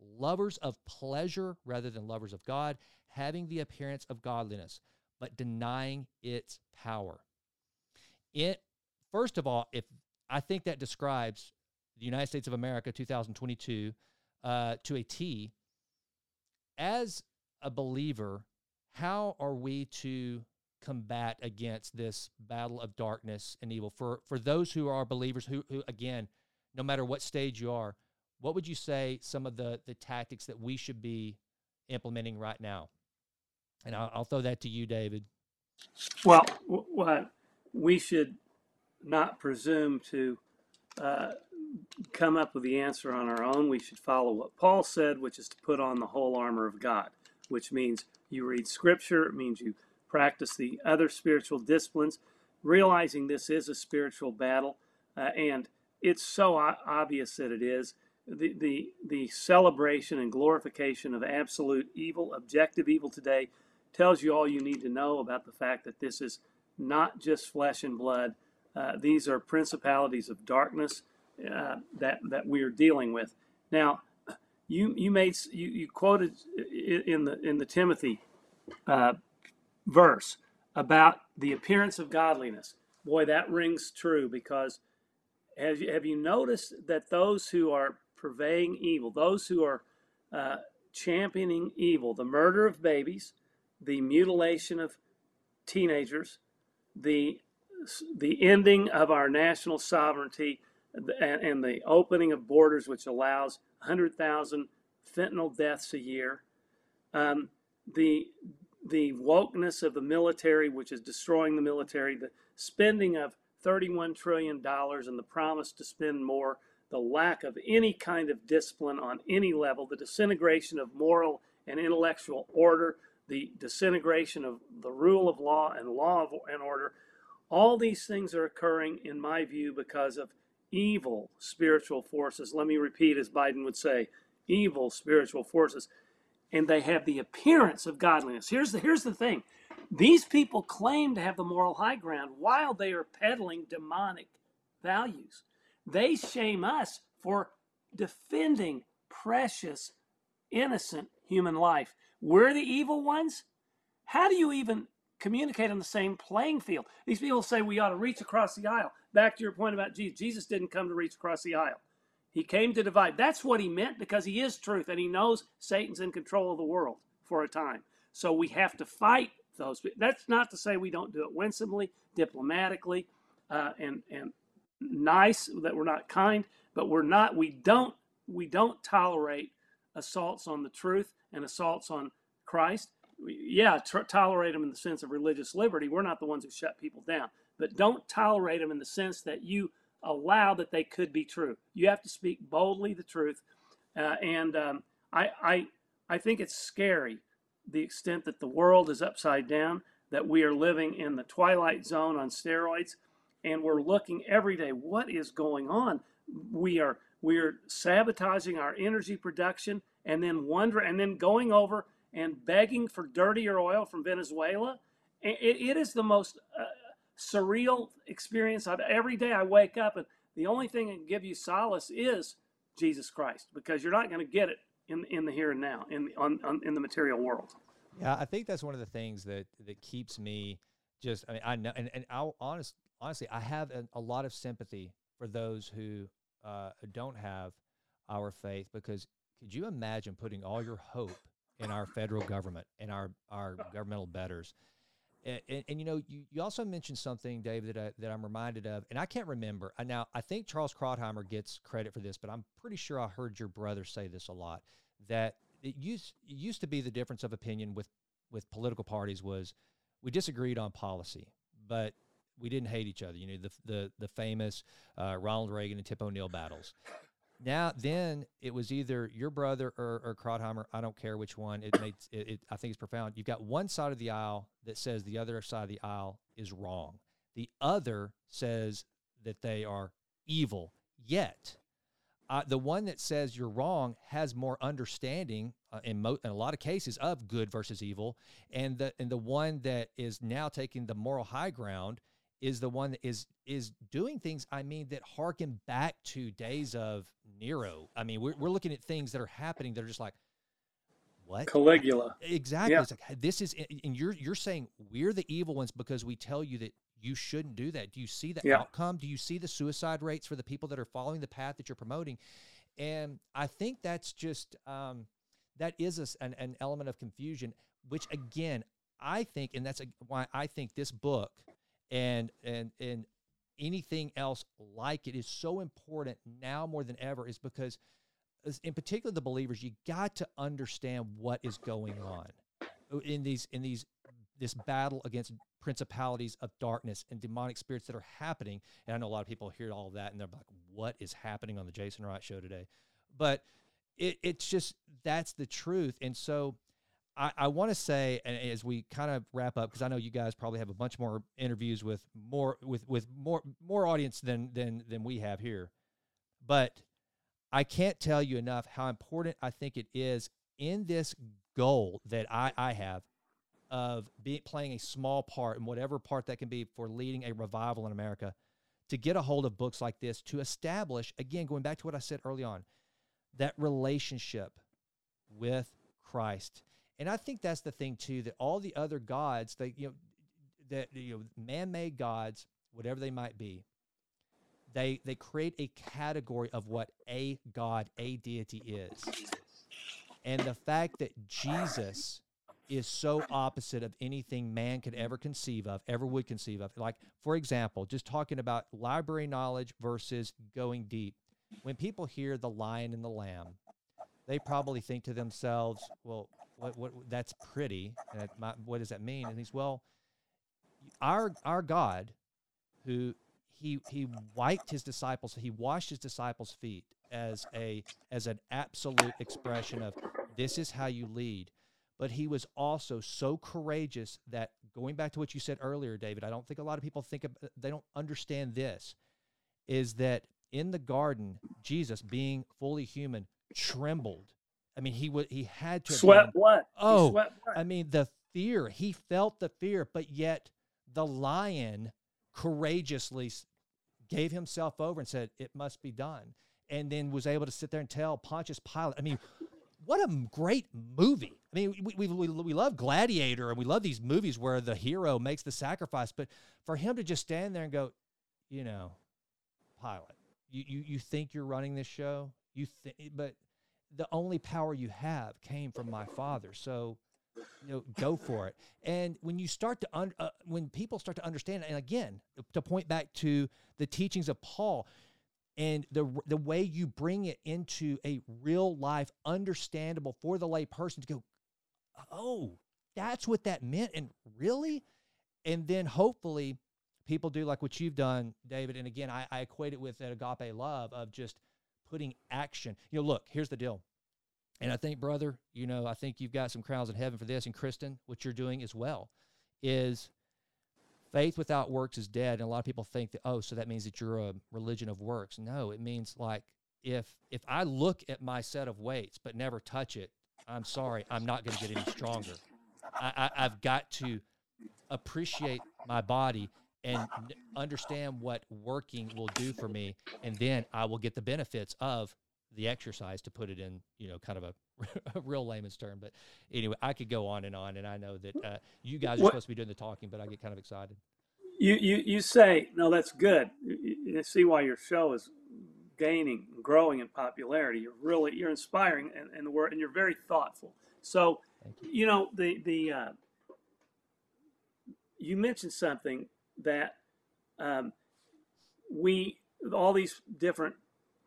Speaker 1: lovers of pleasure rather than lovers of God, having the appearance of godliness, but denying its power. It first of all, if I think that describes the United States of America 2022 uh, to a T. As a believer, how are we to combat against this battle of darkness and evil for for those who are believers who, who again no matter what stage you are what would you say some of the the tactics that we should be implementing right now and i'll, I'll throw that to you david
Speaker 2: well what we should not presume to uh, come up with the answer on our own. We should follow what Paul said, which is to put on the whole armor of God, which means you read scripture, it means you practice the other spiritual disciplines, realizing this is a spiritual battle. Uh, and it's so obvious that it is. The, the, the celebration and glorification of absolute evil, objective evil today, tells you all you need to know about the fact that this is not just flesh and blood. Uh, these are principalities of darkness uh, that that we are dealing with. Now, you you made you, you quoted in the in the Timothy uh, verse about the appearance of godliness. Boy, that rings true because have you, have you noticed that those who are purveying evil, those who are uh, championing evil, the murder of babies, the mutilation of teenagers, the the ending of our national sovereignty, and, and the opening of borders, which allows 100,000 fentanyl deaths a year, um, the the wokeness of the military, which is destroying the military, the spending of 31 trillion dollars and the promise to spend more, the lack of any kind of discipline on any level, the disintegration of moral and intellectual order, the disintegration of the rule of law and law of, and order. All these things are occurring, in my view, because of evil spiritual forces. Let me repeat, as Biden would say, evil spiritual forces. And they have the appearance of godliness. Here's the, here's the thing these people claim to have the moral high ground while they are peddling demonic values. They shame us for defending precious, innocent human life. We're the evil ones. How do you even communicate on the same playing field? These people say we ought to reach across the aisle back to your point about Jesus. Jesus didn't come to reach across the aisle. He came to divide. That's what he meant because he is truth and he knows Satan's in control of the world for a time. So we have to fight those. That's not to say we don't do it winsomely, diplomatically, uh, and and nice that we're not kind, but we're not. We don't we don't tolerate assaults on the truth and assaults on Christ. Yeah, t- tolerate them in the sense of religious liberty. We're not the ones who shut people down but don't tolerate them in the sense that you allow that they could be true. You have to speak boldly the truth. Uh, and um, I, I, I think it's scary the extent that the world is upside down, that we are living in the twilight zone on steroids, and we're looking every day what is going on. We are we are sabotaging our energy production, and then wonder, and then going over and begging for dirtier oil from Venezuela. it, it is the most uh, surreal experience. I've, every day I wake up and the only thing that can give you solace is Jesus Christ because you're not going to get it in in the here and now in on, on, in the material world.
Speaker 1: Yeah, I think that's one of the things that that keeps me just. I mean, I know, and and I'll honest honestly, I have a, a lot of sympathy for those who uh, don't have our faith because could you imagine putting all your hope in our federal government and our our governmental betters? And, and, and, you know, you, you also mentioned something, Dave, that, I, that I'm reminded of, and I can't remember. Now, I think Charles Krauthammer gets credit for this, but I'm pretty sure I heard your brother say this a lot. That it used it used to be the difference of opinion with with political parties was we disagreed on policy, but we didn't hate each other. You know, the the the famous uh, Ronald Reagan and Tip O'Neill battles now then it was either your brother or, or Krauthammer. I don't care which one. It makes it, it, I think it's profound. You've got one side of the aisle that says the other side of the aisle is wrong. The other says that they are evil. Yet uh, the one that says you're wrong has more understanding uh, in, mo- in a lot of cases of good versus evil, and the and the one that is now taking the moral high ground is the one that is is doing things. I mean that harken back to days of Nero. I mean we're we're looking at things that are happening that are just like what
Speaker 2: Caligula.
Speaker 1: exactly.
Speaker 2: Yeah.
Speaker 1: It's like this is and you're you're saying we're the evil ones because we tell you that you shouldn't do that. Do you see the
Speaker 2: Yeah.
Speaker 1: outcome? Do you see the suicide rates for the people that are following the path that you're promoting? And I think that's just um, that is a an, an element of confusion, which again I think, and that's a, why I think this book and and and anything else like it is so important now more than ever, is because in particular the believers, you got to understand what is going on in these in these this battle against principalities of darkness and demonic spirits that are happening. And I know a lot of people hear all of that and they're like, "What is happening on the Jason Wright show today?" But it, it's just that's the truth. And so I, I want to say, and as we kind of wrap up, because I know you guys probably have a bunch more interviews with more with with more more audience than than than we have here, but I can't tell you enough how important I think it is in this goal that I, I have of playing a small part in whatever part that can be for leading a revival in America to get a hold of books like this to establish again going back to what I said early on that relationship with Christ. And I think that's the thing too that all the other gods they you know that you know man-made gods whatever they might be they they create a category of what a god a deity is. And the fact that jesus is so opposite of anything man could ever conceive of ever would conceive of. Like for example just talking about library knowledge versus going deep. When people hear the lion and the lamb they probably think to themselves well what, what that's pretty. That might, what does that mean? And he's well our our god who he he wiped his disciples he washed his disciples feet as a as an absolute expression of this is how you lead. But he was also so courageous that going back to what you said earlier david i don't think a lot of people think of, they don't understand this is that in the garden jesus being fully human trembled i mean he would he had to
Speaker 2: Sweat blood.
Speaker 1: Oh,
Speaker 2: sweat blood.
Speaker 1: I mean, the fear, he felt the fear, but yet the lion courageously gave himself over and said, It must be done. And then was able to sit there and tell Pontius Pilate. I mean, what a great movie. I mean, we, we, we, we love Gladiator and we love these movies where the hero makes the sacrifice, but for him to just stand there and go, you know, Pilate, you, you, you think you're running this show? You think, but the only power you have came from my father. So, you know, go for it. And when you start to, un- uh, when people start to understand, and again, to point back to the teachings of Paul, and the the way you bring it into a real life, understandable for the lay person to go, oh, that's what that meant, and really, and then hopefully, people do like what you've done, David. And again, I, I equate it with that agape love of just putting action. You know, look, here's the deal. And I think, brother, you know, I think you've got some crowns in heaven for this. And Christen, what you're doing as well is faith without works is dead. And a lot of people think that, oh, so that means that you're a religion of works. No, it means like if if I look at my set of weights but never touch it, I'm sorry, I'm not going to get any stronger. I, I, I've got to appreciate my body and understand what working will do for me, and then I will get the benefits of the exercise to put it in, you know, kind of a, a real layman's term. But anyway, I could go on and on, and I know that uh, you guys are
Speaker 2: What-
Speaker 1: supposed to be doing the talking, but I get kind of excited.
Speaker 2: You, you, you say, no, that's good. You, you see why your show is gaining, growing in popularity. You're really, you're inspiring and, and the word, and you're very thoughtful. So,
Speaker 1: you.
Speaker 2: you know, the, the, uh, you mentioned something that um, we, all these different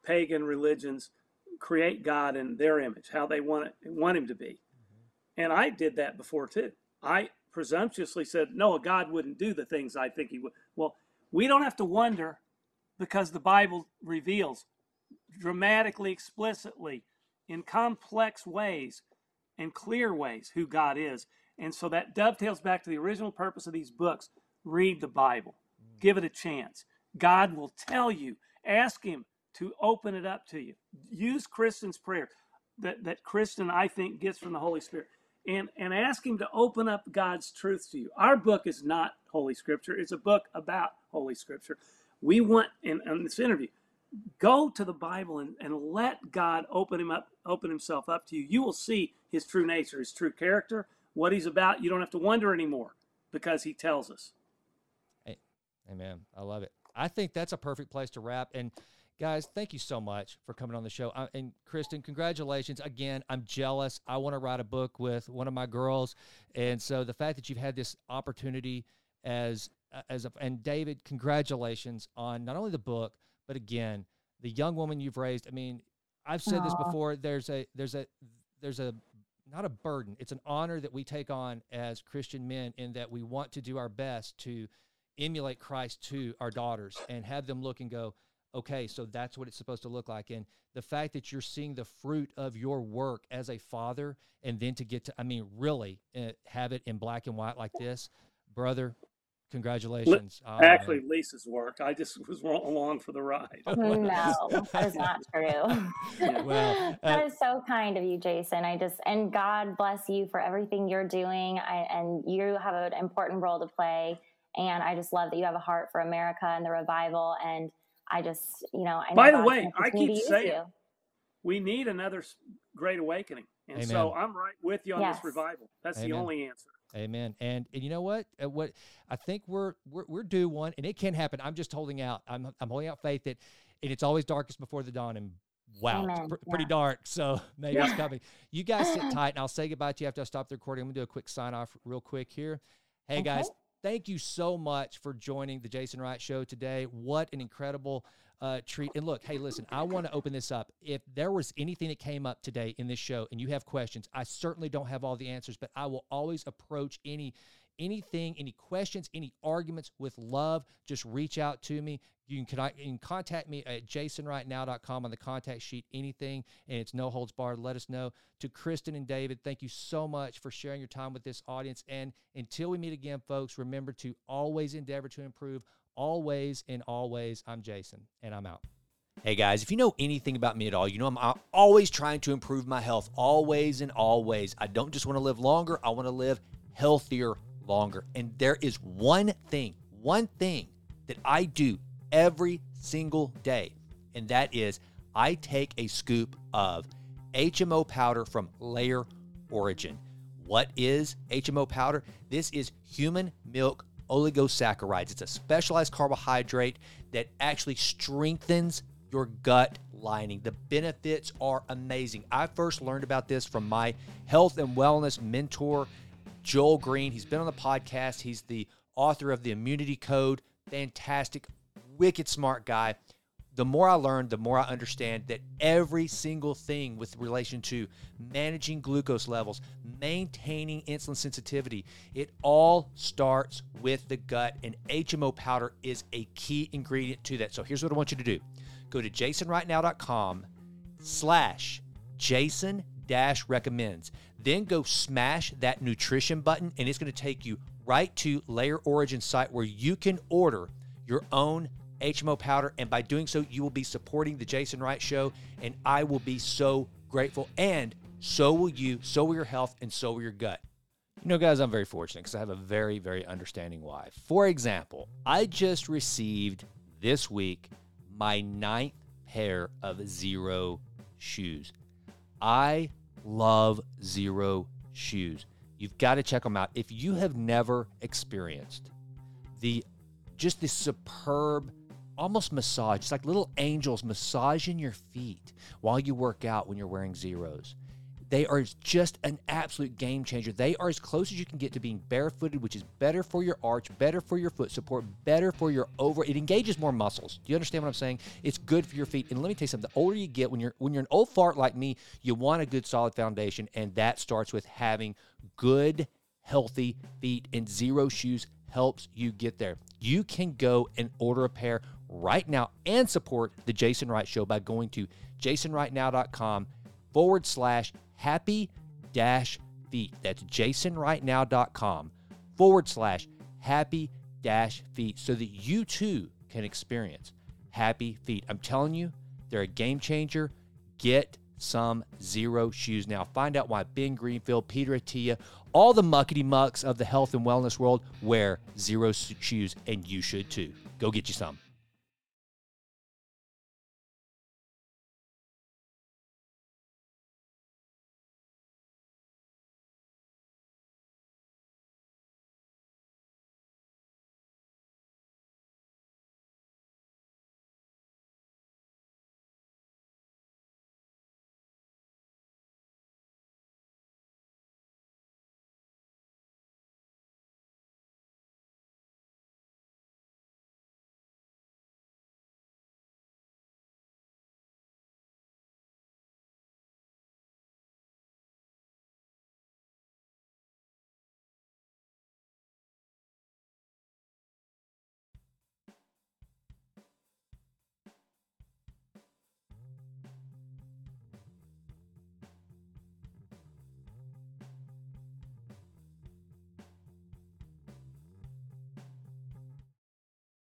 Speaker 2: pagan religions create God in their image, how they want it, want him to be. And I did that before too. I presumptuously said, no, a God wouldn't do the things I think he would. Well, we don't have to wonder because the Bible reveals dramatically, explicitly, in complex ways and clear ways who God is. And so that dovetails back to the original purpose of these books. Read the Bible, give it a chance. God will tell you. Ask Him to open it up to you. Use Christen's prayer that, that Christen, I think, gets from the Holy Spirit. And, and ask him to open up God's truth to you. Our book is not Holy Scripture, it's a book about Holy Scripture. We want, in, in this interview, go to the Bible and, and let God open him up, open himself up to you. You will see his true nature, his true character, what he's about. You don't have to wonder anymore because he tells us.
Speaker 1: Amen. I love it. I think that's a perfect place to wrap. And guys, thank you so much for coming on the show. Uh, and Christen, congratulations again. I'm jealous. I want to write a book with one of my girls, and so the fact that you've had this opportunity as uh, as a, and David, congratulations on not only the book but again the young woman you've raised. I mean, I've said Aww. this before. There's a there's a there's a not a burden. It's an honor that we take on as Christian men in that we want to do our best to emulate Christ to our daughters and have them look and go, okay, so that's what it's supposed to look like. And the fact that you're seeing the fruit of your work as a father, and then to get to, I mean, really uh, have it in black and white like this, brother, congratulations.
Speaker 2: Oh, Actually, man. Lisa's work. I just was along for the ride.
Speaker 3: no, that is not true. well, uh, that is so kind of you, Jason. I just, and God bless you for everything you're doing. I, and you have an important role to play. And I just love that you have a heart for America and the revival. And I just, you know, I know
Speaker 2: by the way, I keep saying you. we need another great awakening, and Amen. so I'm right with you on yes. this revival. That's Amen. the only answer.
Speaker 1: Amen. And, and you know what? Uh, what I think we're, we're we're due one, and it can happen. I'm just holding out. I'm I'm holding out faith that, and it's always darkest before the dawn. And wow, it's pr- yeah. pretty dark. So maybe yeah. it's coming. You guys sit tight, and I'll say goodbye to you after I stop the recording. I'm gonna do a quick sign off real quick here. Hey okay. guys, thank you so much for joining the Jason Wright Show today. What an incredible uh, treat. And look, hey, listen, I want to open this up. If there was anything that came up today in this show and you have questions, I certainly don't have all the answers, but I will always approach any anything, any questions, any arguments with love, just reach out to me. You can, contact me at jasonrightnow.com on the contact sheet, anything, and it's no holds barred. Let us know. To Christen and David, thank you so much for sharing your time with this audience. And until we meet again, folks, remember to always endeavor to improve. Always and always, I'm Jason, and I'm out. Hey guys, if you know anything about me at all, you know I'm always trying to improve my health, always and always. I don't just want to live longer, I want to live healthier longer. And there is one thing, one thing that I do every single day, and that is I take a scoop of HMO powder from Layer Origin. What is HMO powder? This is human milk oligosaccharides. It's a specialized carbohydrate that actually strengthens your gut lining. The benefits are amazing. I first learned about this from my health and wellness mentor, Joel Green. He's been on the podcast. He's the author of the Immunity Code. Fantastic, wicked smart guy. The more I learn, the more I understand that every single thing with relation to managing glucose levels, maintaining insulin sensitivity, it all starts with the gut, and HMO powder is a key ingredient to that. So here's what I want you to do go to jasonrightnow.com slash jason dash recommends then go smash that nutrition button and it's going to take you right to layer origin site where you can order your own hmo powder and by doing so you will be supporting the jason wright show and i will be so grateful and so will you so will your health and so will your gut you know, guys, I'm very fortunate because I have a very, very understanding wife. For example, I just received this week my ninth pair of Xero Shoes. I love Xero Shoes. You've got to check them out. If you have never experienced the just the superb almost massage, it's like little angels massaging your feet while you work out when you're wearing zeros. They are just an absolute game changer. They are as close as you can get to being barefooted, which is better for your arch, better for your foot support, better for your over. It engages more muscles. Do you understand what I'm saying? It's good for your feet. And let me tell you something: the older you get, when you're when you're an old fart like me, you want a good solid foundation, and that starts with having good, healthy feet. And Xero Shoes helps you get there. You can go and order a pair right now and support the Jason Wright Show by going to jasonrightnow.com forward slash happy dash feet. That's jasonrightnow.com forward slash happy dash feet so that you too can experience happy feet. I'm telling you, They're a game changer. Get some Xero Shoes now. Find out why Ben Greenfield, Peter Attia, all the muckety mucks of the health and wellness world wear Xero Shoes, and you should too. Go get you some.